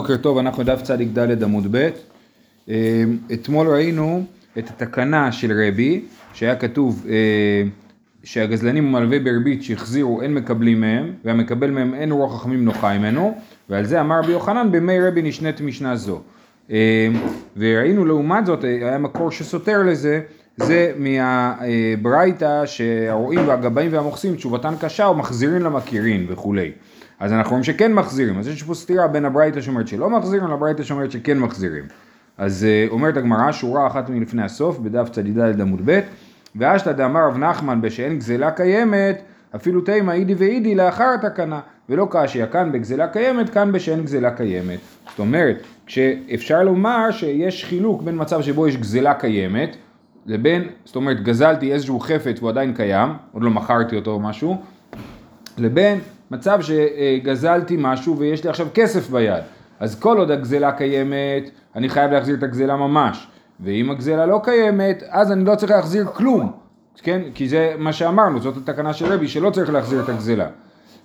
בוקר טוב, אנחנו דף צדיק ד' עמוד ב'. אה, אתמול ראינו את התקנה של רבי, שהיה כתוב אה, שהגזלנים ומלווה בריבית שהחזירו אין מקבלים מהם, והמקבל מהם אין רוח חכמים נוחה ממנו, ועל זה אמר רבי יוחנן במי רבי נשנית משנה זו. אה, וראינו לעומת זאת, היה מקור שסותר לזה, זה מהברייתא שהרועים והגבאים והמוכסים תשובתן קשה ומחזירים למכירין וכולי. אז אנחנו רואים שכן מחזירים, אז יש פה סתירה בין הברייתא שאומרת שלא מחזירים לברייתא שאומרת שכן מחזירים. אז uh, אומרת הגמרא, שורה אחת מלפני הסוף, בדף צדידד עמוד ב', ואשתא דאמר רב נחמן בשאין גזלה קיימת, אפילו תימא אידי ואידי לאחר התקנה, ולא קשיא, כאן בגזלה קיימת, כאן בשאין גזלה קיימת. זאת אומרת, כשאפשר לומר שיש חילוק בין מצב שבו יש גזלה קיימת, לבין, זאת אומרת, גזלתי איזשהו חפץ והוא עדיין קיים, עוד לא מכרתי אותו או משהו, לבין מצב שגזלתי משהו ויש לי עכשיו כסף ביד. אז כל עוד הגזלה קיימת, אני חייב להחזיר את הגזלה ממש. ואם הגזלה לא קיימת, אז אני לא צריך להחזיר כלום. כן? כי זה מה שאמרנו, זאת התקנה של רבי, שלא צריך להחזיר את הגזלה.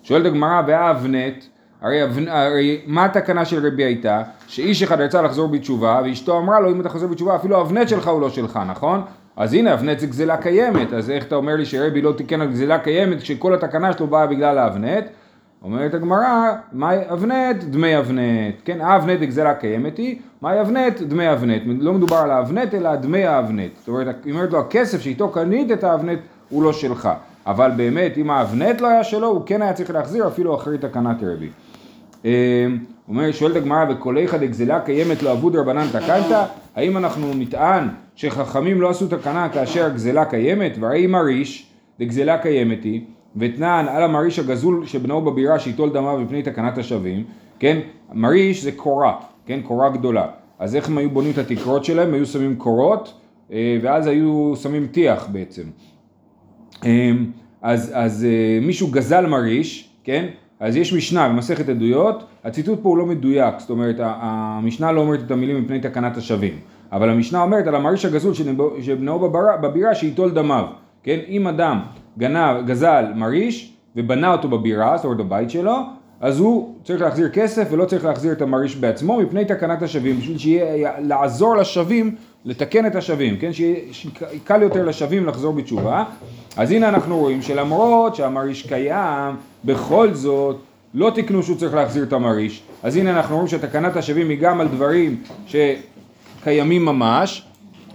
שואלת הגמרא, והאבנט, הרי, הרי מה התקנה של רבי הייתה? שאיש אחד רצה לחזור בתשובה, ואשתו אמרה לו, אם אתה חוזר בתשובה, אפילו האבנט שלך הוא לא שלך, נכון? אז הנה, אבנט זה גזלה קיימת, אז איך אתה אומר לי שרבי לא תיקן על גזלה קיימת כשכל התקנה שלו באה בגלל האבנט? אומרת הגמרא, מאי אבנט? דמי אבנט. כן, האבנט זה גזלה קיימת היא, מאי אבנט? דמי אבנט. לא מדובר על האבנט אלא דמי האבנט. זאת אומרת, היא אומרת לו, הכסף שאיתו קנית את האבנט הוא לא שלך. אבל באמת, אם האבנט לא היה שלו, הוא כן היה צריך להחזיר אפילו אחרי תקנת רבי. אומר, שואלת הגמרא, היכא דגזלה קיימת לא עבוד רבנן תקנתא? האם אנחנו נטען שחכמים לא עשו תקנה כאשר הגזלה קיימת? והרי מריש דגזלה קיימת היא, ותנען על המריש הגזול שבנו בבירה שיטול דמה בפני תקנת השבים, כן? מריש זה קורה, כן? קורה גדולה. אז איך הם היו בונים את התקרות שלהם? הם היו שמים קורות, ואז היו שמים טיח בעצם. אז, אז מישהו גזל מריש, כן? אז יש משנה במסכת עדויות, הציטוט פה הוא לא מדויק, זאת אומרת המשנה לא אומרת את המילים מפני תקנת השבים, אבל המשנה אומרת על המריש הגזול שבנו בבירה, בבירה שייטול דמיו, כן? אם אדם גנב, גזל מריש ובנה אותו בבירה, זאת אומרת בבית שלו, אז הוא צריך להחזיר כסף ולא צריך להחזיר את המריש בעצמו מפני תקנת השבים, בשביל שיהיה לעזור לשבים לתקן את השבים, כן? שיהיה קל יותר לשבים לחזור בתשובה. אז הנה אנחנו רואים שלמרות שהמריש קיים, בכל זאת לא תקנו שהוא צריך להחזיר את המריש. אז הנה אנחנו רואים שתקנת השבים היא גם על דברים שקיימים ממש.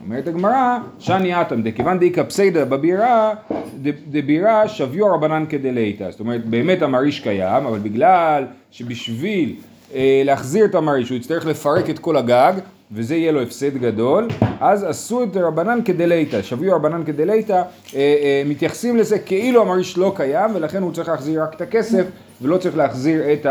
אומרת הגמרא, שאני אטם, דכיוון דאיכא פסיידא בבירה, דבירה שוויו רבנן כדלייתא. זאת אומרת, באמת המריש קיים, אבל בגלל שבשביל אה, להחזיר את המריש הוא יצטרך לפרק את כל הגג, וזה יהיה לו הפסד גדול, אז עשו את רבנן כדלייתא, שוויו רבנן כדלייתא, אה, אה, מתייחסים לזה כאילו המריש לא קיים, ולכן הוא צריך להחזיר רק את הכסף, ולא צריך להחזיר את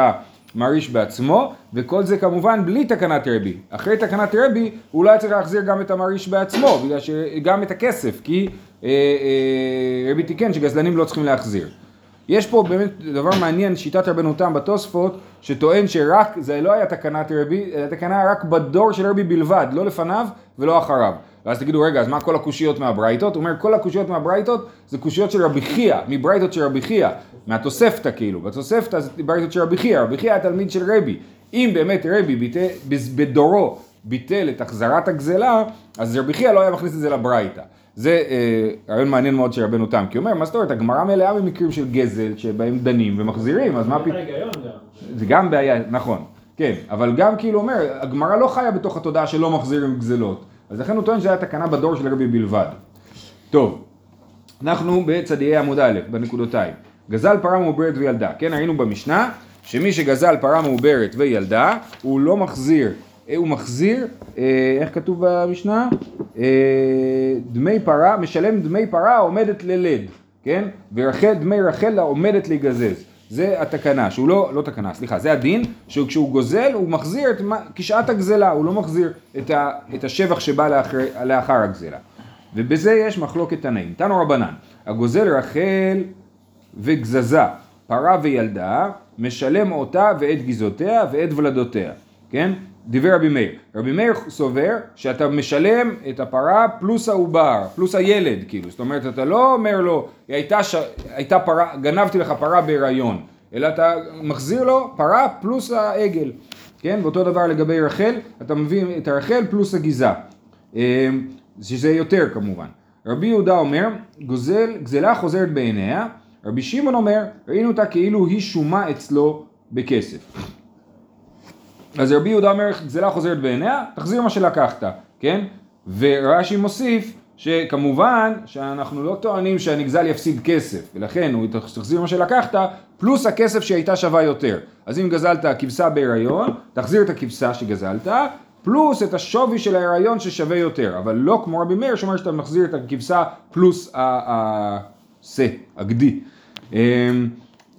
המריש בעצמו, וכל זה כמובן בלי תקנת רבי. אחרי תקנת רבי, הוא לא היה צריך להחזיר גם את המריש בעצמו, בגלל שגם את הכסף, כי אה, אה, רבי תיקן שגזלנים לא צריכים להחזיר. יש פה באמת דבר מעניין, שיטת רבנו תם בתוספות, שטוען שרק, זה לא היה תקנת רבי, אלא תקנה רק בדור של רבי בלבד, לא לפניו ולא אחריו. ואז תגידו, רגע, אז מה כל הקושיות מהברייתות? הוא אומר, כל הקושיות מהברייתות זה קושיות של רבי חייא, מברייתות של רבי חייא, מהתוספתא כאילו, בתוספתא זה ברייתות של רבי חייא, רבי חייא היה תלמיד של רבי. אם באמת רבי ביטל, בדורו ביטל את החזרת הגזלה, אז רבי חייא לא היה מכניס את זה לברייתא. זה אה, רעיון מעניין מאוד של רבנו תם, כי הוא אומר, מה זאת אומרת, הגמרא מלאה במקרים של גזל שבהם דנים ומחזירים, אז מה פתאום... זה גם בעיה, נכון, כן, אבל גם כאילו אומר, הגמרא לא חיה בתוך התודעה שלא מחזירים גזלות, אז לכן הוא טוען שזו הייתה תקנה בדור של רבי בלבד. טוב, אנחנו בצדיעי עמוד א', בנקודותיים. גזל פרה מעוברת וילדה, כן, היינו במשנה, שמי שגזל פרה מעוברת וילדה, הוא לא מחזיר הוא מחזיר, איך כתוב במשנה? דמי פרה, משלם דמי פרה עומדת ללד, כן? ורחל, דמי רחל עומדת להיגזז. זה התקנה, שהוא לא, לא תקנה, סליחה, זה הדין, שכשהוא גוזל הוא מחזיר את כשעת הגזלה, הוא לא מחזיר את, ה, את השבח שבא לאחר, לאחר הגזלה. ובזה יש מחלוקת תנאים. תנו רבנן, הגוזל רחל וגזזה, פרה וילדה, משלם אותה ואת גזעותיה ואת ולדותיה, כן? דיבר רבי מאיר. רבי מאיר סובר שאתה משלם את הפרה פלוס העובר, פלוס הילד כאילו, זאת אומרת אתה לא אומר לו הייתה, ש... הייתה פרה, גנבתי לך פרה בהיריון, אלא אתה מחזיר לו פרה פלוס העגל, כן? ואותו דבר לגבי רחל, אתה מביא את הרחל פלוס הגיזה, אה, שזה יותר כמובן. רבי יהודה אומר, גוזל, גזלה חוזרת בעיניה, רבי שמעון אומר, ראינו אותה כאילו היא שומה אצלו בכסף. אז רבי יהודה אומר, גזלה חוזרת בעיניה, תחזיר מה שלקחת, כן? ורש"י מוסיף, שכמובן שאנחנו לא טוענים שהנגזל יפסיד כסף, ולכן הוא תחזיר מה שלקחת, פלוס הכסף שהייתה שווה יותר. אז אם גזלת כבשה בהיריון, תחזיר את הכבשה שגזלת, פלוס את השווי של ההיריון ששווה יותר, אבל לא כמו רבי מאיר שאומר שאתה מחזיר את הכבשה פלוס השה, הגדי. אמ,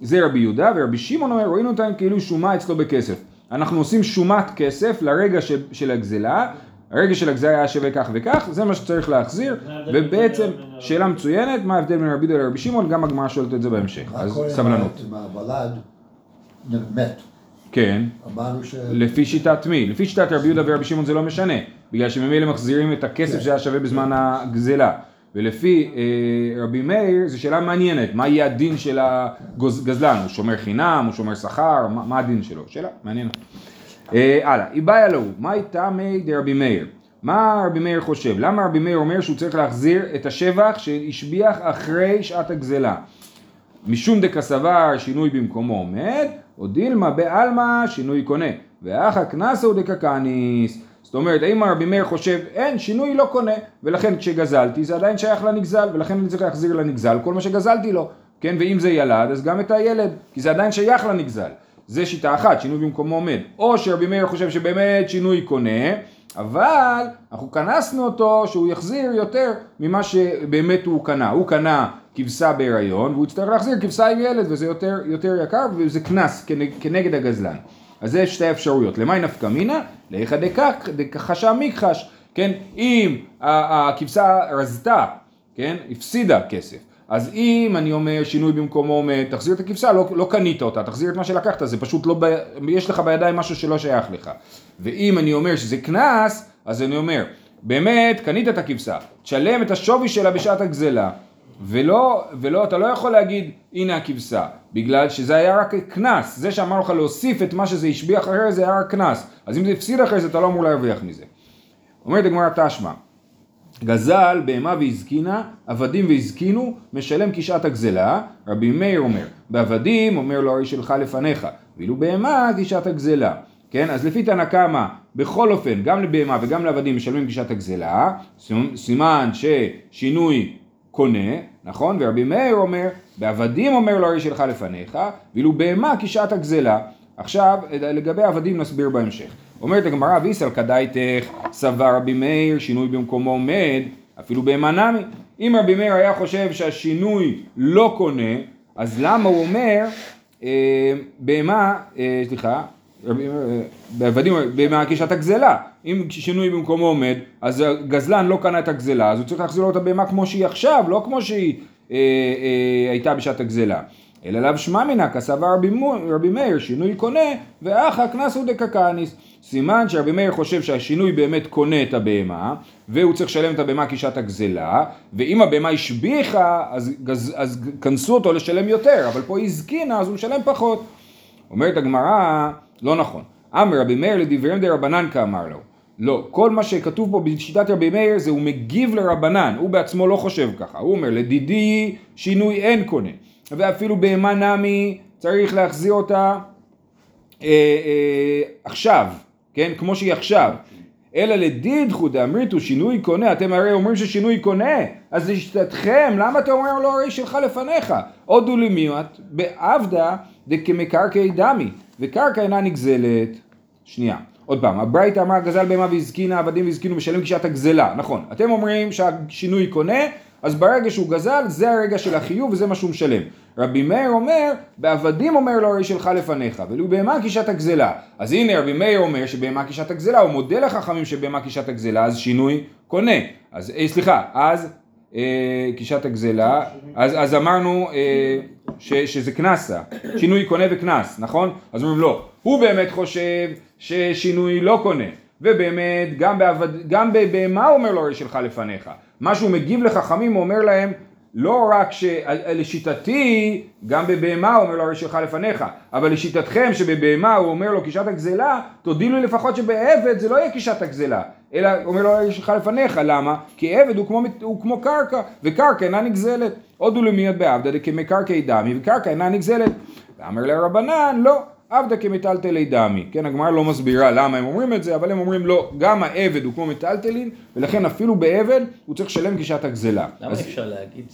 זה רבי יהודה, ורבי שמעון אומר, רואים אותם כאילו שומה אצלו בכסף. אנחנו עושים שומת כסף לרגע של, של הגזלה, הרגע של הגזלה היה שווה כך וכך, זה מה שצריך להחזיר, ובעצם שאלה מצוינת, מה ההבדל בין רבי יהודה לרבי שמעון, גם הגמרא שואלת את זה בהמשך, אז סבלנות. מת. כן, אמרנו ש... לפי שיטת מי? לפי שיטת רבי יהודה ורבי שמעון זה לא משנה, בגלל שממילא מחזירים את הכסף כן. שהיה שווה בזמן הגזלה. ולפי אה, רבי מאיר זו שאלה מעניינת, מה יהיה הדין של הגזלן, הוא שומר חינם, הוא שומר שכר, מה, מה הדין שלו? שאלה מעניינת. אה, הלאה, איבאי לו, מהי תמי דרבי מאיר? מה רבי מאיר חושב? למה רבי מאיר אומר שהוא צריך להחזיר את השבח שהשביח אחרי שעת הגזלה? משום דקסבר שינוי במקומו עומד, או דילמה בעלמא שינוי קונה, ואחא קנסו דקקניס. זאת אומרת, האם רבי מאיר חושב, אין, שינוי לא קונה, ולכן כשגזלתי זה עדיין שייך לנגזל, ולכן אני צריך להחזיר לנגזל כל מה שגזלתי לו, כן, ואם זה ילד, אז גם את הילד, כי זה עדיין שייך לנגזל. זה שיטה אחת, שינוי במקומו עומד. או שרבי מאיר חושב שבאמת שינוי קונה, אבל אנחנו כנסנו אותו שהוא יחזיר יותר ממה שבאמת הוא קנה. הוא קנה כבשה בהיריון, והוא יצטרך להחזיר כבשה עם ילד, וזה יותר, יותר יקר, וזה קנס כנגד הגזלן. אז זה שתי אפשרויות. למאי נפקא מינא? לאיכא דכחשה מכחש. כן, אם הכבשה רזתה, כן, הפסידה כסף. אז אם אני אומר שינוי במקומו תחזיר את הכבשה, לא, לא קנית אותה, תחזיר את מה שלקחת, זה פשוט לא, ב... יש לך בידיים משהו שלא שייך לך. ואם אני אומר שזה קנס, אז אני אומר, באמת קנית את הכבשה, תשלם את השווי שלה בשעת הגזלה, ולא, ולא, אתה לא יכול להגיד הנה הכבשה, בגלל שזה היה רק קנס, זה שאמר לך להוסיף את מה שזה השביח אחרי זה היה רק קנס, אז אם זה הפסיד אחרי זה אתה לא אמור להרוויח מזה. אומרת הגמרא תשמע, גזל בהמה והזקינה, עבדים והזקינו, משלם כשעת הגזלה, רבי מאיר אומר, בעבדים אומר לו הרי שלך לפניך, ואילו בהמה כשעת הגזלה. כן, אז לפי תנא קמא, בכל אופן, גם לבהמה וגם לעבדים משלמים כשעת הגזלה, סימן ששינוי קונה, נכון? ורבי מאיר אומר, בעבדים אומר לו הרי שלך לפניך, ואילו בהמה כשעת הגזלה. עכשיו, לגבי עבדים נסביר בהמשך. אומרת הגמרא, ויסל כדאיתך, סבר רבי מאיר, שינוי במקומו עומד, אפילו בהמה נמי. אם רבי מאיר היה חושב שהשינוי לא קונה, אז למה הוא אומר, אה, בהמה, אה, סליחה, בעבדים, בהמה כשעת הגזלה. אם שינוי במקומו עומד, אז הגזלן לא קנה את הגזלה, אז הוא צריך להחזיר לו את הבהמה כמו שהיא עכשיו, לא כמו שהיא אה, אה, הייתה בשעת הגזלה. אלא לאו שמע מינא כסבר רבי, רבי מאיר שינוי קונה ואחא קנסו דקקניס סימן שרבי מאיר חושב שהשינוי באמת קונה את הבהמה והוא צריך לשלם את הבהמה כשעת הגזלה ואם הבהמה השביחה אז, אז, אז כנסו אותו לשלם יותר אבל פה היא הזקינה אז הוא משלם פחות אומרת הגמרא לא נכון אמר רבי מאיר לדבריהם דרבנן כאמר לו לא, כל מה שכתוב פה בשיטת רבי מאיר זה הוא מגיב לרבנן, הוא בעצמו לא חושב ככה, הוא אומר לדידי שינוי אין קונה ואפילו בהמה נמי צריך להחזיר אותה אה, אה, עכשיו, כן? כמו שהיא עכשיו. אלא לדידחו דאמריתו שינוי קונה, אתם הרי אומרים ששינוי קונה, אז לשיטתכם, למה אתה אומר לא הרי שלך לפניך? הודו למיעט בעבדה דכמקרקעי דמי, וקרקע אינה נגזלת. שנייה. עוד פעם, הברייתא אמר גזל בהמה והזקינה, עבדים והזקינו משלם כשעת הגזלה, נכון. אתם אומרים שהשינוי קונה, אז ברגע שהוא גזל, זה הרגע של החיוב וזה מה שהוא משלם. רבי מאיר אומר, בעבדים אומר לו הרי שלך לפניך, ולו בהמה כשעת הגזלה. אז הנה רבי מאיר אומר שבהמה כשעת הגזלה, הוא מודה לחכמים שבהמה כשעת הגזלה, אז שינוי קונה. אז אה, סליחה, אז אה, כשעת הגזלה, אז, אז אמרנו אה, ש, שזה קנסה, שינוי קונה וקנס, נכון? אז אומרים לא, הוא באמת חושב ששינוי לא קונה. ובאמת, גם, בעבד, גם בבהמה הוא אומר לו הרי שלך לפניך. מה שהוא מגיב לחכמים, הוא אומר להם, לא רק שלשיטתי, גם בבהמה הוא אומר לו הרי שלך לפניך, אבל לשיטתכם שבבהמה הוא אומר לו קישת הגזלה, תודיעו לי לפחות שבעבד זה לא יהיה קישת הגזלה, אלא אומר לו הרי שלך לפניך, למה? כי עבד הוא כמו, הוא כמו קרקע, וקרקע אינה נגזלת. הודו למיד בעבדה דכמקרקעי דמי, וקרקע אינה נגזלת. ואמר לרבנן, לא. עבדה כמטלטלי דמי, כן, הגמרא לא מסבירה למה הם אומרים את זה, אבל הם אומרים לא, גם העבד הוא כמו מטלטלין, ולכן אפילו בעבד הוא צריך לשלם גישת הגזלה. למה אז- אפשר להגיד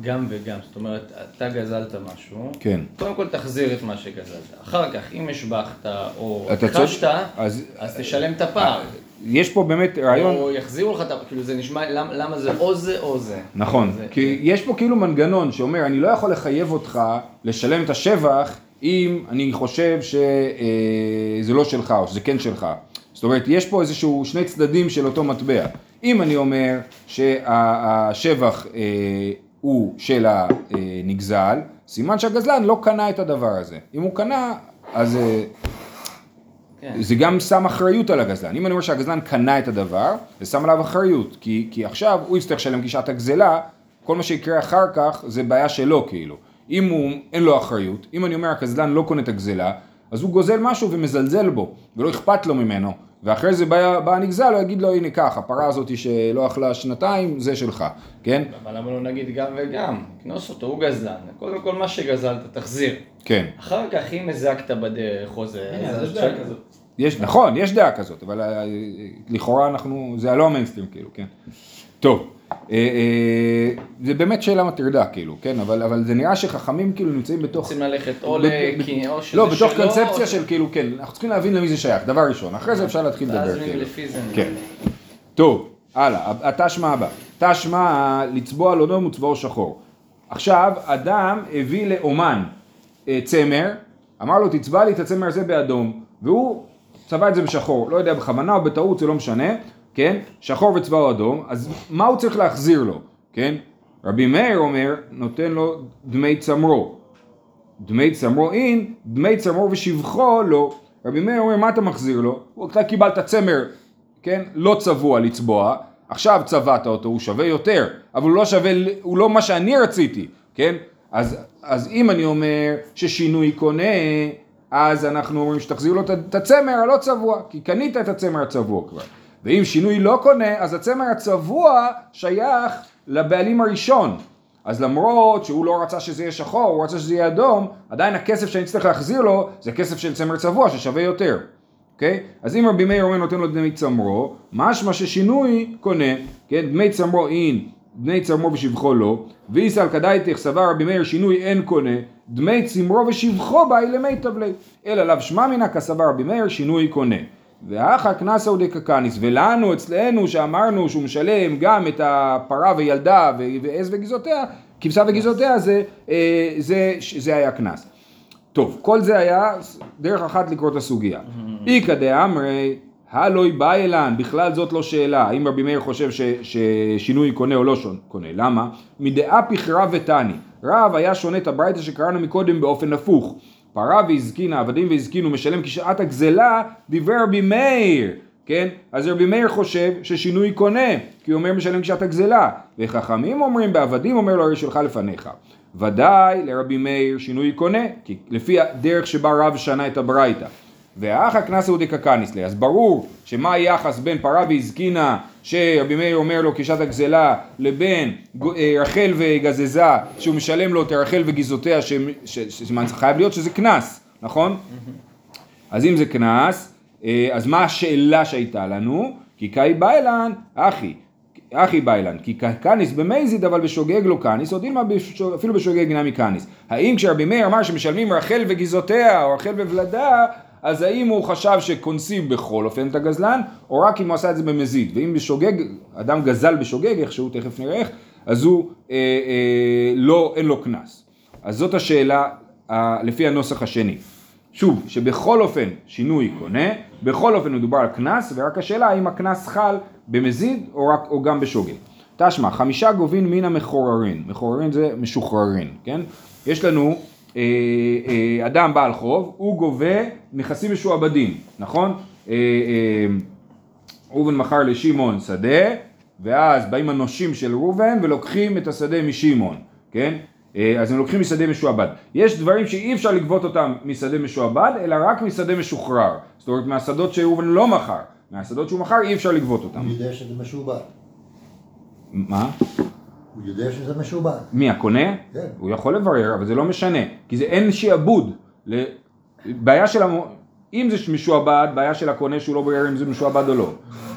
גם וגם? זאת אומרת, אתה גזלת משהו, כן. קודם כל תחזיר את מה שגזלת. אחר כך, אם השבחת או אתה הכחשת, צודק. אז- אז תשלם את הפער. יש פה באמת רעיון, או יחזירו לך את הפער, כאילו זה נשמע, למה- למה זה או זה או זה. נכון, זה- כי יש פה כאילו מנגנון שאומר אני לא יכול לחייב אותך לשלם את השבח אם אני חושב שזה לא שלך או שזה כן שלך. זאת אומרת, יש פה איזשהו שני צדדים של אותו מטבע. אם אני אומר שהשבח אה, הוא של הנגזל, סימן שהגזלן לא קנה את הדבר הזה. אם הוא קנה, אז אה, כן. זה גם שם אחריות על הגזלן. אם אני אומר שהגזלן קנה את הדבר, זה שם עליו אחריות. כי, כי עכשיו הוא יצטרך לשלם גישת הגזלה, כל מה שיקרה אחר כך זה בעיה שלו כאילו. אם הוא, אין לו אחריות, אם אני אומר הגזלן לא קונה את הגזלה, אז הוא גוזל משהו ומזלזל בו, ולא אכפת לו ממנו. ואחרי זה בא, בא הנגזל, הוא יגיד לו הנה קח, הפרה הזאת שלא אכלה שנתיים, זה שלך, כן? אבל למה לא נגיד גם וגם? קנוס אותו, הוא גזלן. קודם כל, מה שגזלת, תחזיר. כן. אחר כך, אם הזקת בדרך או זה... הנה, יש. דעה כזאת. יש, נכון, יש דעה כזאת, אבל אה, לכאורה אנחנו, זה לא המיינסטרים כאילו, כן. טוב, זה באמת שאלה מטרידה כאילו, כן, אבל, אבל זה נראה שחכמים כאילו נמצאים בתוך... רוצים ללכת או לקניין, או שזה לא, בתוך שלו, קונספציה או- של כאילו, כן, אנחנו צריכים להבין למי זה שייך, דבר ראשון, אחרי זה אפשר להתחיל לדבר כאילו. לפי זה... כן. טוב, הלאה, התשמע הבא. תשמע לצבוע על אדום וצבעו שחור. עכשיו, אדם הביא לאומן אה, צמר, אמר לו תצבע לי את הצמר הזה באדום, והוא צבע את זה בשחור, לא יודע בכוונה או בטעות, זה לא משנה, כן? שחור וצבעו אדום, אז מה הוא צריך להחזיר לו, כן? רבי מאיר אומר, נותן לו דמי צמרו. דמי צמרו אין, דמי צמרו ושבחו לא. רבי מאיר אומר, מה אתה מחזיר לו? אתה קיבלת צמר, כן, לא צבוע לצבוע, עכשיו צבעת אותו, הוא שווה יותר, אבל הוא לא שווה, הוא לא מה שאני רציתי, כן? אז, אז אם אני אומר ששינוי קונה, אז אנחנו אומרים שתחזיר לו את הצמר הלא צבוע, כי קנית את הצמר הצבוע כבר. ואם שינוי לא קונה, אז הצמר הצבוע שייך לבעלים הראשון. אז למרות שהוא לא רצה שזה יהיה שחור, הוא רצה שזה יהיה אדום, עדיין הכסף שאני צריך להחזיר לו זה כסף של צמר צבוע ששווה יותר. אוקיי? אז אם רבי מאיר אומר נותן לו דמי צמרו, משמע ששינוי קונה, כן? דמי צמרו אין, דמי צמרו ושבחו לא, ואיסל כדאיתך סבר רבי מאיר שינוי אין קונה, דמי צמרו ושבחו באי למי תבלי. אלא לאו שמע מינא כסבר רבי מאיר שינוי קונה. ואחא קנסא הוא דקקניס, ולנו אצלנו שאמרנו שהוא משלם גם את הפרה וילדה ועז וגזעותיה, כבשה וגזעותיה זה, אה, זה, זה היה קנס. טוב, כל זה היה דרך אחת לקרוא את הסוגיה. איכא דאמרי, הלוי באילן, בכלל זאת לא שאלה, האם רבי מאיר חושב ש, ששינוי קונה או לא שון- קונה, למה? מדאפיך רב ותני, רב היה שונה את הברייתא שקראנו מקודם באופן הפוך. פרה והזקינה, עבדים והזקינו, משלם כשעת הגזלה, דיבר רבי מאיר, כן? אז רבי מאיר חושב ששינוי קונה, כי הוא אומר משלם כשעת הגזלה, וחכמים אומרים בעבדים אומר לו הרי שלך לפניך. ודאי לרבי מאיר שינוי קונה, כי לפי הדרך שבה רב שנה את הברייתא. והאחא קנסא הוא דקקניס לי, אז ברור שמה היחס בין פרה והזקינה שרבי מאיר אומר לו כשעת הגזלה לבין אה, רחל וגזזה שהוא משלם לו את רחל וגזעותיה שחייב להיות שזה קנס, נכון? אז אם זה קנס, אה, אז מה השאלה שהייתה לנו? כי קאי באילן, אחי, אחי באילן, כי קניס במזיד אבל בשוגג לא קניס, או דילמה בש- אפילו בשוגג נמי קניס. האם כשרבי מאיר אמר שמשלמים רחל וגזעותיה, או רחל וולדה, אז האם הוא חשב שקונסים בכל אופן את הגזלן, או רק אם הוא עשה את זה במזיד? ואם בשוגג, אדם גזל בשוגג, איכשהו, תכף נראה איך, אז הוא אה, אה, לא, אין לו קנס. אז זאת השאלה אה, לפי הנוסח השני. שוב, שבכל אופן שינוי קונה, בכל אופן מדובר על קנס, ורק השאלה האם הקנס חל במזיד או, רק, או גם בשוגג. תשמע, חמישה גובין מן המחוררין, מחוררין זה משוחררין, כן? יש לנו אדם בעל חוב, הוא גובה נכסים משועבדים, נכון? אה, אה, ראובן מכר לשמעון שדה, ואז באים הנושים של ראובן ולוקחים את השדה משמעון, כן? אה, אז הם לוקחים משדה משועבד. יש דברים שאי אפשר לגבות אותם משדה משועבד, אלא רק משדה משוחרר. זאת אומרת, מהשדות שראובן לא מכר. מהשדות שהוא מכר אי אפשר לגבות אותם. הוא יודע שזה משועבד. מה? הוא יודע שזה משועבד. מי, הקונה? כן. הוא יכול לברר, אבל זה לא משנה. כי זה אין שעבוד. בעיה של המו... אם זה משועבד, בעיה של הקונה שהוא לא ברר אם זה משועבד או לא.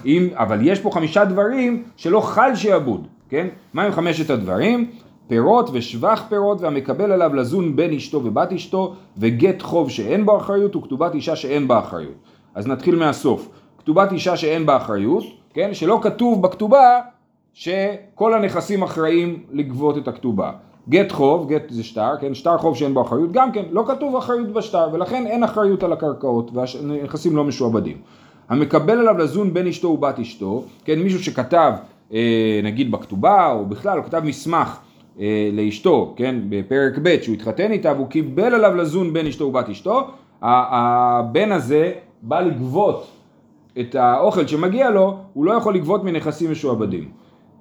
אם... אבל יש פה חמישה דברים שלא חל שעבוד, כן? מה הם חמשת הדברים? פירות ושבח פירות והמקבל עליו לזון בן אשתו ובת אשתו וגט חוב שאין בו אחריות וכתובת אישה שאין בה אחריות. אז נתחיל מהסוף. כתובת אישה שאין בה אחריות, כן? שלא כתוב בכתובה שכל הנכסים אחראים לגבות את הכתובה. גט חוב, גט זה שטר, כן? שטר חוב שאין בו אחריות, גם כן, לא כתוב אחריות בשטר, ולכן אין אחריות על הקרקעות, והנכסים לא משועבדים. המקבל עליו לזון בין אשתו ובת אשתו, כן? מישהו שכתב, אה, נגיד בכתובה, או בכלל, הוא כתב מסמך אה, לאשתו, כן? בפרק ב' שהוא התחתן איתה, והוא קיבל עליו לזון בין אשתו ובת אשתו, הבן הזה בא לגבות את האוכל שמגיע לו, הוא לא יכול לגבות מנכסים משועבדים.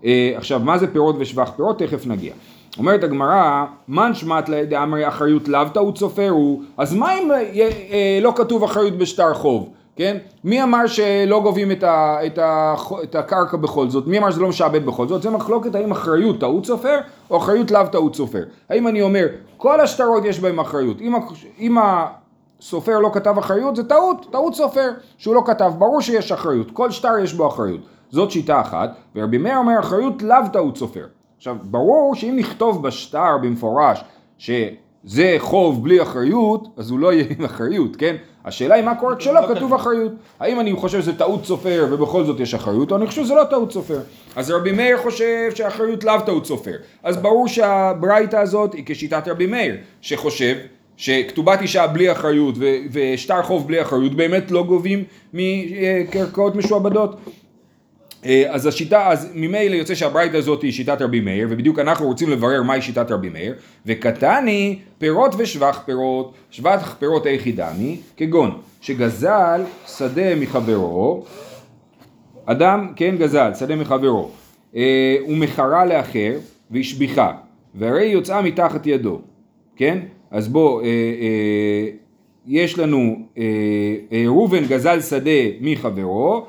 אה, עכשיו, מה זה פירות ושבח פירות? תכף נגיע. אומרת הגמרא, מן שמט דאמרי אחריות לאו טעות סופר הוא, אז מה אם אה, אה, לא כתוב אחריות בשטר חוב, כן? מי אמר שלא גובים את, ה, את, ה, את הקרקע בכל זאת? מי אמר שזה לא משעבד בכל זאת? זה מחלוקת האם אחריות טעות סופר או אחריות לאו טעות סופר. האם אני אומר, כל השטרות יש בהם אחריות, אם, אם הסופר לא כתב אחריות זה טעות, טעות סופר שהוא לא כתב, ברור שיש אחריות, כל שטר יש בו אחריות. זאת שיטה אחת, ורבי מאיר אומר אחריות לאו טעות סופר. עכשיו, ברור שאם נכתוב בשטר במפורש שזה חוב בלי אחריות, אז הוא לא יהיה עם אחריות, כן? השאלה היא מה קורה כשלא כתוב אחריות. האם אני חושב שזה טעות סופר ובכל זאת יש אחריות, או אני חושב שזה לא טעות סופר. אז רבי מאיר חושב שהאחריות לאו טעות סופר. אז ברור שהברייתא הזאת היא כשיטת רבי מאיר, שחושב שכתובת אישה בלי אחריות ו- ושטר חוב בלי אחריות באמת לא גובים מקרקעות משועבדות. אה, אז השיטה, אז ממילא יוצא שהברייתא הזאת היא שיטת רבי מאיר, ובדיוק אנחנו רוצים לברר מהי שיטת רבי מאיר, וקטני פירות ושבח פירות, שבח פירות היחידמי, כגון שגזל שדה מחברו, אדם כן גזל שדה מחברו, אה, ומכרה לאחר והשביחה, והרי היא יוצאה מתחת ידו, כן? אז בוא, אה, אה, יש לנו, אה, אה, ראובן גזל שדה מחברו,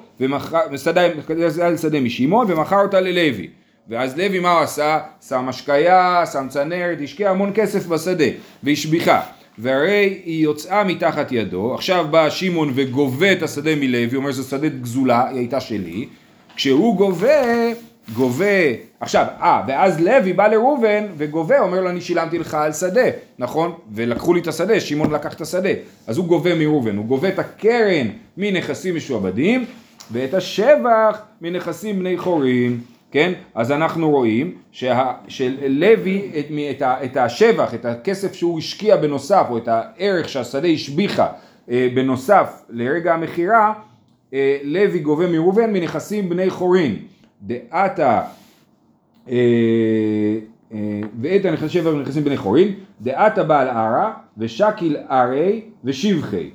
גזל שדה משמעון ומכר אותה ללוי. ואז לוי מה הוא עשה? שם השקיה, שם צנרת, השקיע המון כסף בשדה, והשביחה. והרי היא יוצאה מתחת ידו, עכשיו בא שמעון וגובה את השדה מלוי, אומר זו שדה גזולה, היא הייתה שלי, כשהוא גובה, גובה, עכשיו, אה, ואז לוי בא לראובן וגובה, אומר לו אני שילמתי לך על שדה, נכון? ולקחו לי את השדה, שמעון לקח את השדה, אז הוא גובה מראובן, הוא גובה את הקרן מנכסים משועבדים, ואת השבח מנכסים בני חורין, כן? אז אנחנו רואים שה, שלוי את, את, את השבח, את הכסף שהוא השקיע בנוסף, או את הערך שהשדה השביחה אה, בנוסף לרגע המכירה, אה, לוי גובה מראובן מנכסים בני חורין. דעתה אה, אה, ואת הנכסים שבע נכסים בני חורין, דעתה בעל ערה ושקיל ערי ושבחי,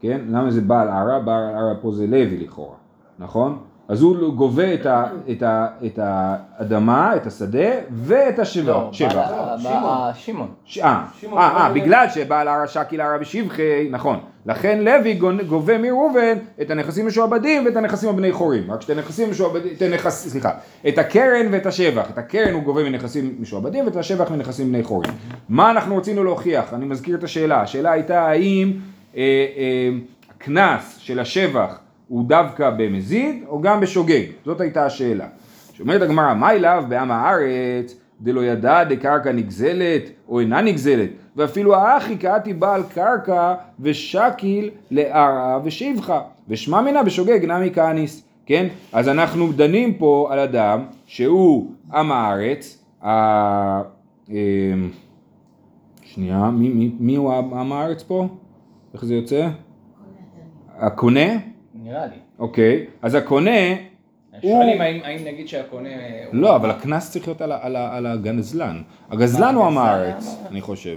כן? למה זה בעל ערה? בעל ערה פה זה לוי לכאורה, נכון? אז הוא גובה את, ה, את, ה, את האדמה, את השדה ואת השבע. לא, שבע. בעל- בעל- שמעון. ש- אה, שמעון אה, אה. בגלל שבעל הר שקיל הר בשבחי, נכון. לכן לוי גובה מראובן את הנכסים משועבדים ואת הנכסים הבני חורים. רק שאת הנכסים משועבדים, את הנכס, סליחה, את הקרן ואת השבח. את הקרן הוא גובה מנכסים משועבדים ואת השבח מנכסים בני חורים. מה אנחנו רצינו להוכיח? אני מזכיר את השאלה. השאלה הייתה האם אה, אה, הקנס של השבח הוא דווקא במזיד או גם בשוגג? זאת הייתה השאלה. שאומרת הגמרא, מה אליו בעם הארץ, דלא ידע דקרקע נגזלת או אינה נגזלת, ואפילו האחי קראתי בעל קרקע ושקיל לערה ושבחה, ושמע מינה בשוגג נמי כהניס, כן? אז אנחנו דנים פה על אדם שהוא עם הארץ, ה... אמ, שנייה, מי, מי, מי הוא עם הארץ פה? איך זה יוצא? הקונה? נראה לי. אוקיי, אז הקונה שואלים האם האם נגיד שהקונה... לא, אבל הקנס צריך להיות על, על, על הגזלן. הגזלן הוא עם הגזלן הארץ, עם אני חושב.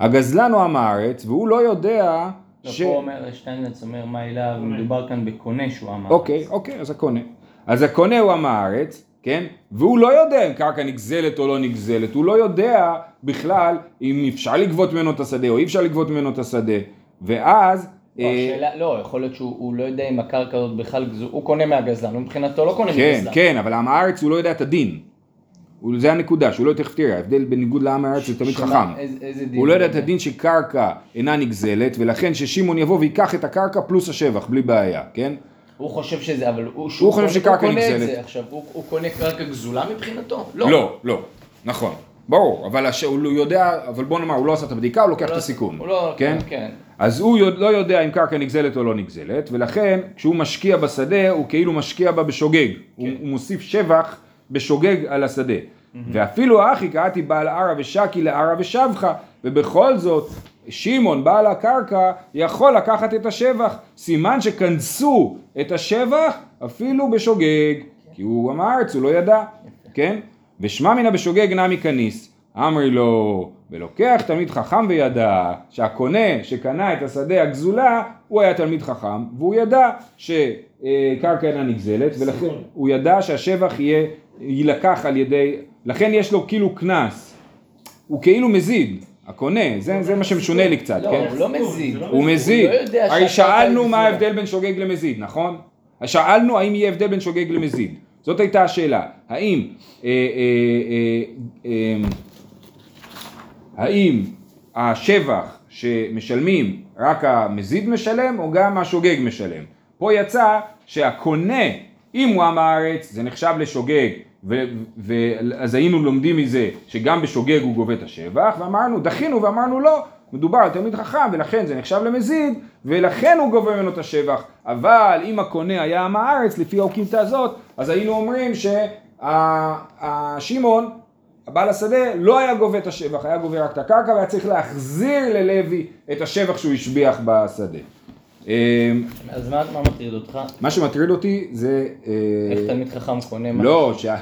הגזלן הוא עם הארץ, והוא לא יודע לא, ש... פה אומר שטיינלץ אומר מה אליו, מדובר כאן בקונה שהוא אמר. אוקיי, אוקיי, אז הקונה. אז הקונה הוא עם הארץ, כן? והוא לא יודע אם קרקע נגזלת או לא נגזלת, הוא לא יודע בכלל אם אפשר לגבות ממנו את השדה או אי אפשר לגבות ממנו את השדה, ואז... לא, אה, השאלה, לא, יכול להיות שהוא הוא לא יודע אם הקרקע הזאת בכלל גזול, הוא קונה מהגזלן, הוא מבחינתו לא קונה כן, מגזלן. כן, אבל עם הארץ הוא לא יודע את הדין. הוא- זה הנקודה, שהוא לא, תכף תראה, ההבדל בניגוד לעם הארץ זה תמיד חכם. הוא לא יודע את הדין שקרקע אינה נגזלת, ולכן ששמעון יבוא ויקח את הקרקע פלוס השבח, בלי בעיה, כן? הוא חושב שזה, אבל הוא, הוא חושב שקרקע הוא נגזלת. עכשיו, הוא, הוא קונה קרקע גזולה מבחינתו? לא. לא, לא, נכון. ברור, אבל הש... הוא יודע, אבל בוא נאמר, הוא לא עשה את הבדיקה, הוא לוקח הוא את לא- הסיכון. הוא לא, כן? כן. אז הוא יודע, לא יודע אם קרקע נגזלת או לא נגזלת, ולכן כשהוא משקיע בשדה, הוא כאילו משקיע בה בשוגג. הוא, הוא מוסיף שבח בשוגג על השדה. ואפילו האחי קראתי בעל ערה ושקי לערה ושבחה, ובכל זאת, שמעון בעל הקרקע יכול לקחת את השבח. סימן שכנסו את השבח אפילו בשוגג, כי הוא הארץ, הוא לא ידע, כן? ושמע מן בשוגג נמי כניס. אמרי לו, ולוקח תלמיד חכם וידע שהקונה שקנה את השדה הגזולה הוא היה תלמיד חכם והוא ידע שקרקע אינה נגזלת ולכן הוא ידע שהשבח יהיה, יילקח על ידי, לכן יש לו כאילו קנס, הוא כאילו מזיד, הקונה, זה, זה מה שמשונה לי קצת, לא, כן? הוא לא מזיד. הוא מזיד, הוא לא יודע הרי שאלנו מה. ההבדל בין שוגג למזיד, נכון? שאלנו האם יהיה הבדל בין שוגג למזיד, זאת הייתה השאלה, האם, אה, אה, אה, אה, האם השבח שמשלמים רק המזיד משלם או גם השוגג משלם? פה יצא שהקונה, אם הוא עם הארץ, זה נחשב לשוגג, ו- ו- אז היינו לומדים מזה שגם בשוגג הוא גובה את השבח, ואמרנו, דחינו ואמרנו לא, מדובר על תלמיד חכם ולכן זה נחשב למזיד, ולכן הוא גובה ממנו את השבח, אבל אם הקונה היה עם הארץ, לפי האוקימתא הזאת, אז היינו אומרים שהשמעון הבעל השדה לא היה גובה את השבח, היה גובה רק את הקרקע והיה צריך להחזיר ללוי את השבח שהוא השביח בשדה. אמ, אז מה, מה מטריד אותך? מה שמטריד אותי זה... אה, איך תלמיד חכם קונה מה? לא, שה-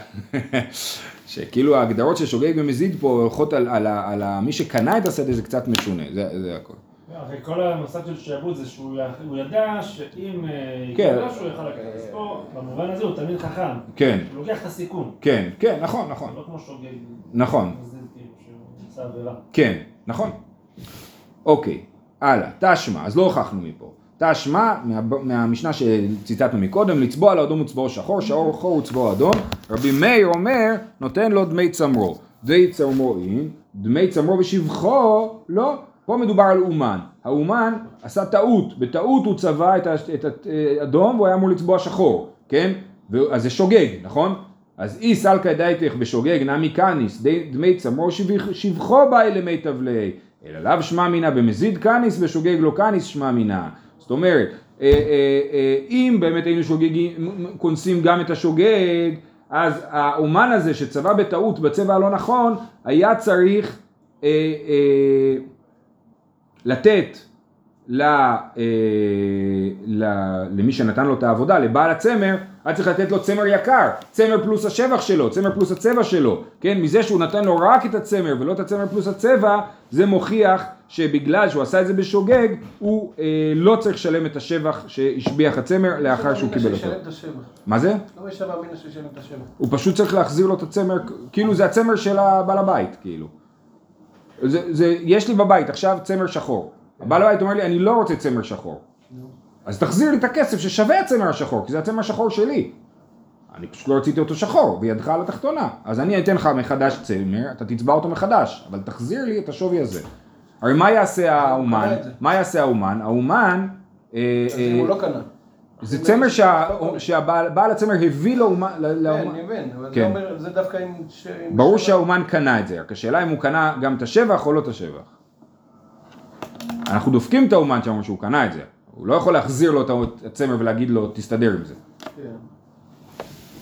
שכאילו ההגדרות של שוגג ומזיד פה הולכות על, על, על ה- מי שקנה את השדה זה קצת משונה, זה, זה הכל. הרי כל המוסד של שעבוד זה שהוא י- הוא ידע שאם כן. יקרה שהוא יוכל לקחת. אז פה, במובן הזה הוא תלמיד חכם. כן, הוא לוקח את הסיכון. כן, כן, נכון, נכון, לא כמו שוגג. נכון, כאילו. כן, נכון. אוקיי, הלאה, תשמע, אז לא הוכחנו מפה. תשמע, מה, מהמשנה שציטטנו מקודם, לצבוע לאדום וצבעו שחור, שחור חור וצבעו אדום. רבי מאיר אומר, נותן לו דמי צמרו. דמי צמרו אין, דמי צמרו ושבחו, לא. פה מדובר על אומן. האומן עשה טעות, בטעות הוא צבע את, האדום והוא היה אמור לצבוע שחור, כן? אז זה שוגג, נכון? אז אי סלקא דייתך בשוגג נמי קניס די- דמי צמור שבח- שבחו באי למי תבלי אלא לאו שמע מינה במזיד קניס בשוגג לא קניס שמע מינה זאת אומרת אה, אה, אה, אם באמת היינו שוגגים כונסים גם את השוגג אז האומן הזה שצבע בטעות בצבע הלא נכון היה צריך לתת ל, ל, למי שנתן לו את העבודה, לבעל הצמר, היה צריך לתת לו צמר יקר, צמר פלוס השבח שלו, צמר פלוס הצבע שלו, כן, מזה שהוא נתן לו רק את הצמר ולא את הצמר פלוס הצבע, זה מוכיח שבגלל שהוא עשה את זה בשוגג, הוא אה, לא צריך לשלם את השבח שהשביח הצמר לאחר שהוא קיבל אותו. השבח. מה זה? לא יש שווה מינה שישלם את השבח. הוא פשוט צריך להחזיר לו את הצמר, כאילו זה הצמר של הבעל הבית, כאילו. זה, זה, יש לי בבית עכשיו צמר שחור. הבעל הבית אומר לי, אני לא רוצה צמר שחור. אז תחזיר לי את הכסף ששווה הצמר השחור, כי זה הצמר השחור שלי. אני פשוט לא רציתי אותו שחור, וידך על התחתונה. אז אני אתן לך מחדש צמר, אתה תצבע אותו מחדש, אבל תחזיר לי את השווי הזה. הרי מה יעשה האומן? מה יעשה האומן? האומן... אה, אם הוא אה, לא קנה. זה צמר שה- שהבעל בעל הצמר הביא לאומן... כן, אני מבין, אבל כן. זה זה דווקא אם ברור שהאומן קנה את זה, רק השאלה אם הוא קנה גם את השבח או לא את השבח. אנחנו דופקים את האומן שאומר שהוא קנה את זה, הוא לא יכול להחזיר לו את הצמר ולהגיד לו תסתדר עם זה. כן.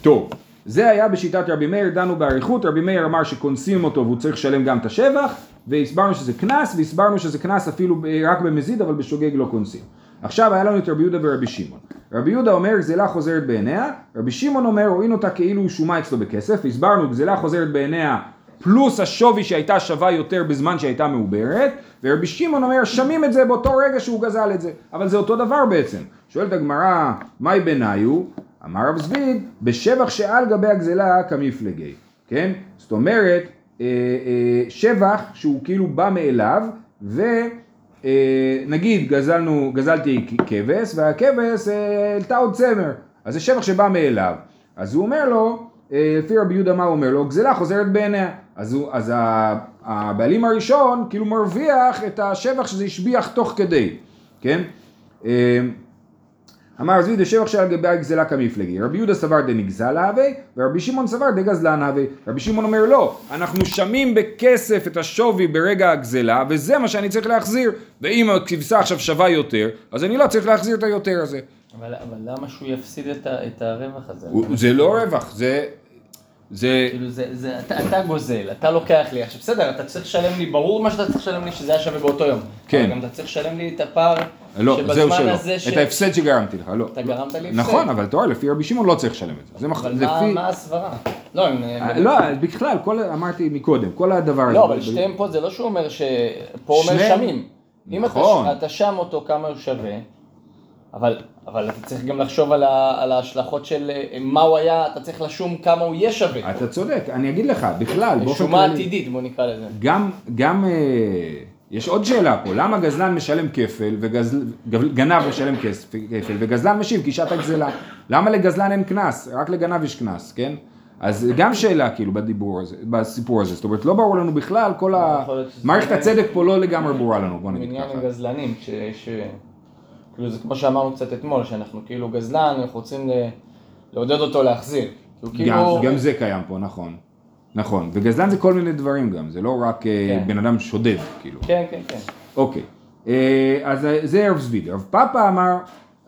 טוב, זה היה בשיטת רבי מאיר, דנו באריכות, רבי מאיר אמר שקונסים אותו והוא צריך לשלם גם את השבח, והסברנו שזה קנס, והסברנו שזה קנס אפילו רק במזיד, אבל בשוגג לא קונסים. עכשיו היה לנו את רבי יהודה ורבי שמעון. רבי יהודה אומר גזלה חוזרת בעיניה, רבי שמעון אומר רואים אותה כאילו הוא שומה אצלו בכסף, הסברנו גזלה חוזרת בעיניה פלוס השווי שהייתה שווה יותר בזמן שהייתה מעוברת, ורבי שמעון אומר שמים את זה באותו רגע שהוא גזל את זה, אבל זה אותו דבר בעצם. שואלת הגמרא, מהי ביניו? אמר רב זביד, בשבח שעל גבי הגזלה כמפלגי, כן? זאת אומרת, אה, אה, שבח שהוא כאילו בא מאליו, ונגיד גזלנו, גזלתי כבש, והכבש העלתה עוד צמר, אז זה שבח שבא מאליו. אז הוא אומר לו, לפי רבי יהודה מה הוא אומר לו? גזלה חוזרת בעיניה. אז, הוא, אז הבעלים הראשון כאילו מרוויח את השבח שזה השביח תוך כדי, כן? אה, אמר רב זביד השבח שעל גבי הגזלה כמפלגי, רבי יהודה סבר דנגזל הווה, ורבי שמעון סבר דגזלן הווה. רבי שמעון אומר לא, אנחנו שמים בכסף את השווי ברגע הגזלה, וזה מה שאני צריך להחזיר. ואם הכבשה עכשיו שווה יותר, אז אני לא צריך להחזיר את היותר הזה. אבל, אבל למה שהוא יפסיד את, ה, את הרווח הזה? הוא- זה לא רווח, זה... זה... כאילו זה, זה, אתה, אתה גוזל, אתה לוקח לי, עכשיו בסדר, אתה צריך לשלם לי, ברור מה שאתה צריך לשלם לי שזה היה שווה באותו יום. כן. אבל גם אתה צריך לשלם לי את הפער לא, שבזמן שלא. הזה ש... את ההפסד שגרמתי לך, לא. אתה גרמת לי הפסד. נכון, אבל אתה רואה, לפי רבי שמעון לא צריך לשלם את זה. זה מח- אבל זה מה, לפי... מה הסברה? לא, הם... אה, לא, בכלל, כל, אמרתי מקודם, כל הדבר הזה. לא, אבל שתיהם פה זה לא שהוא אומר ש... פה הוא אומר. שמים. אם נכון. אתה, אתה שם אותו כמה הוא שווה, אבל, אבל אתה צריך גם לחשוב על, ה, על ההשלכות של אה, מה הוא היה, אתה צריך לשום כמה הוא יהיה שווה. אתה צודק, אני אגיד לך, בכלל, באופן שומה כללי, עתידית, בוא נקרא לזה. גם, גם, אה, יש עוד שאלה פה, למה גזלן משלם כפל וגנב משלם כפל וגזלן משיב גישת הגזלה? למה לגזלן אין קנס? רק לגנב יש קנס, כן? אז גם שאלה כאילו בדיבור הזה, בסיפור הזה, זאת אומרת לא ברור לנו בכלל, כל ה... מערכת הצדק פה לא לגמרי ברורה לנו, בוא נגיד עניין ככה. עם גזלנים, שיש... כאילו זה כמו שאמרנו קצת אתמול, שאנחנו כאילו גזלן, אנחנו רוצים לעודד אותו להחזיר. כאילו, גם, כאילו... גם זה קיים פה, נכון. נכון, וגזלן זה כל מיני דברים גם, זה לא רק אה, כן. בן אדם שודד, כאילו. כן, כן, כן. אוקיי, אה, אז אה, זה רב זביד. רב פאפה אמר,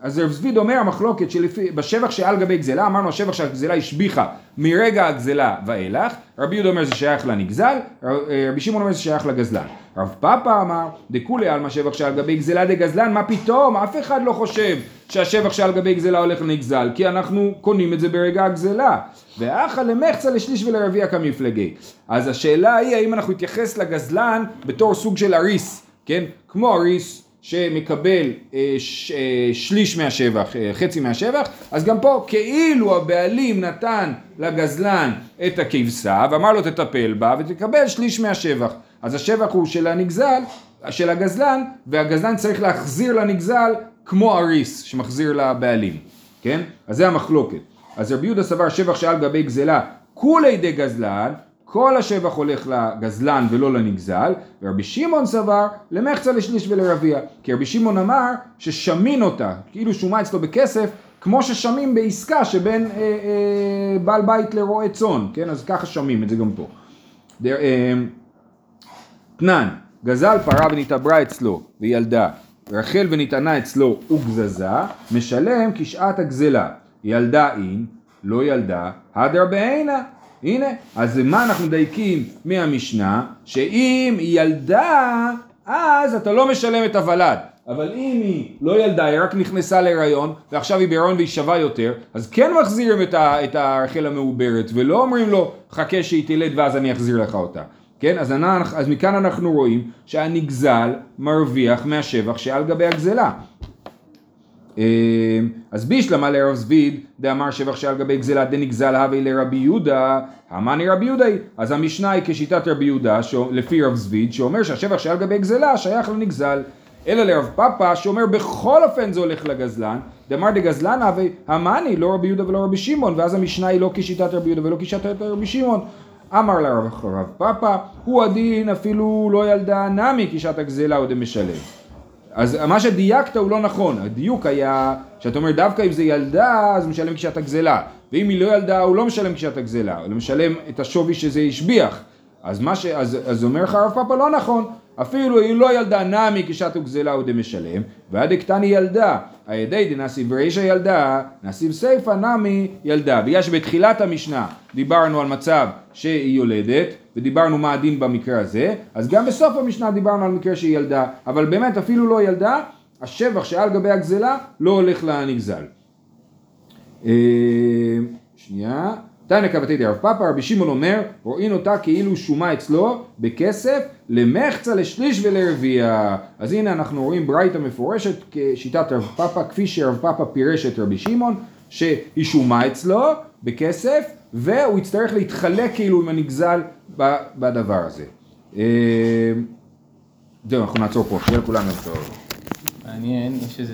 אז רב זביד אומר המחלוקת שלפי, בשבח שעל גבי גזלה, אמרנו השבח שהגזלה השביחה מרגע הגזלה ואילך, רבי יהודה אומר זה שייך לנגזל, אה, רבי שמעון אומר זה שייך לגזלן. רב פאפה אמר, דכולי עלמא שבח שעל גבי גזלה דגזלן, מה פתאום, אף אחד לא חושב שהשבח שעל גבי גזלה הולך לנגזל, כי אנחנו קונים את זה ברגע הגזלה. ואחא למחצה לשליש ולרביע כמפלגי. אז השאלה היא האם אנחנו נתייחס לגזלן בתור סוג של אריס, כן? כמו אריס שמקבל אה, ש, אה, שליש מהשבח, אה, חצי מהשבח, אז גם פה כאילו הבעלים נתן לגזלן את הכבשה ואמר לו תטפל בה ותקבל שליש מהשבח. אז השבח הוא של הנגזל, של הגזלן, והגזלן צריך להחזיר לנגזל כמו אריס שמחזיר לבעלים, כן? אז זה המחלוקת. אז רבי יהודה סבר שבח שעל גבי גזלה כולי דה גזלן, כל השבח הולך לגזלן ולא לנגזל, ורבי שמעון סבר למחצה לשליש ולרביע. כי רבי שמעון אמר ששמין אותה, כאילו שומה אצלו בכסף, כמו ששמים בעסקה שבין אה, אה, בעל בית לרועה צאן, כן? אז ככה שמים את זה גם פה. דר, אה, תנן, גזל פרה ונתעברה אצלו וילדה, רחל ונטענה אצלו וגזזה, משלם כשעת הגזלה. ילדה אין, לא ילדה, הדר בעינה. הנה, אז מה אנחנו מדייקים מהמשנה? שאם היא ילדה, אז אתה לא משלם את הוולד. אבל אם היא לא ילדה, היא רק נכנסה להיריון, ועכשיו היא בהיריון והיא שווה יותר, אז כן מחזירים את, ה, את הרחל המעוברת, ולא אומרים לו, חכה שהיא תלד ואז אני אחזיר לך אותה. כן, אז, אנחנו, אז מכאן אנחנו רואים שהנגזל מרוויח מהשבח שעל גבי הגזלה. אה, אז בישלמה לרב זביד, דאמר שבח שעל גבי גזלה דנגזל הווה לרבי יהודה, המאני רבי יהודה היא. אז המשנה היא כשיטת רבי יהודה, לפי רב זביד, שאומר שהשבח שעל גבי גזלה שייך לנגזל. אלא לרב פאפה שאומר בכל אופן זה הולך לגזלן, דאמר דגזלן הווה המאני לא רבי יהודה ולא רבי שמעון, ואז המשנה היא לא כשיטת רבי יהודה ולא כשיטת רבי שמעון. אמר לך רב פפא, הוא הדין אפילו לא ילדה נמי כשעת הגזלה הוא דמשלם. אז מה שדייקת הוא לא נכון, הדיוק היה שאתה אומר דווקא אם זה ילדה אז משלם כשעת הגזלה ואם היא לא ילדה הוא לא משלם כשעת הגזלה, הוא משלם את השווי שזה השביח. אז מה ש... אז, אז אומר לך רב פפא לא נכון אפילו היא לא ילדה נמי כשעת הגזלה הוא דמשלם והא דקתני ילדה. איידי דנסיב רישא ילדה נסיב סיפא נמי ילדה בגלל שבתחילת המשנה דיברנו על מצב שהיא יולדת ודיברנו מה הדין במקרה הזה, אז גם בסוף המשנה דיברנו על מקרה שהיא ילדה, אבל באמת אפילו לא ילדה, השבח שעל גבי הגזלה לא הולך לנגזל. אה, שנייה, תנא קבתי רב פאפא, רבי שמעון אומר, רואים אותה כאילו שומה אצלו בכסף למחצה לשליש ולרביע. אז הנה אנחנו רואים ברייתא מפורשת כשיטת רב פאפא, כפי שרב פאפא פירש את רבי שמעון, שהיא שומה אצלו בכסף, והוא יצטרך להתחלק כאילו עם הנגזל בדבר הזה. אה, זהו, אנחנו נעצור פה, שיהיה לכולם יום טוב. מעניין, יש איזה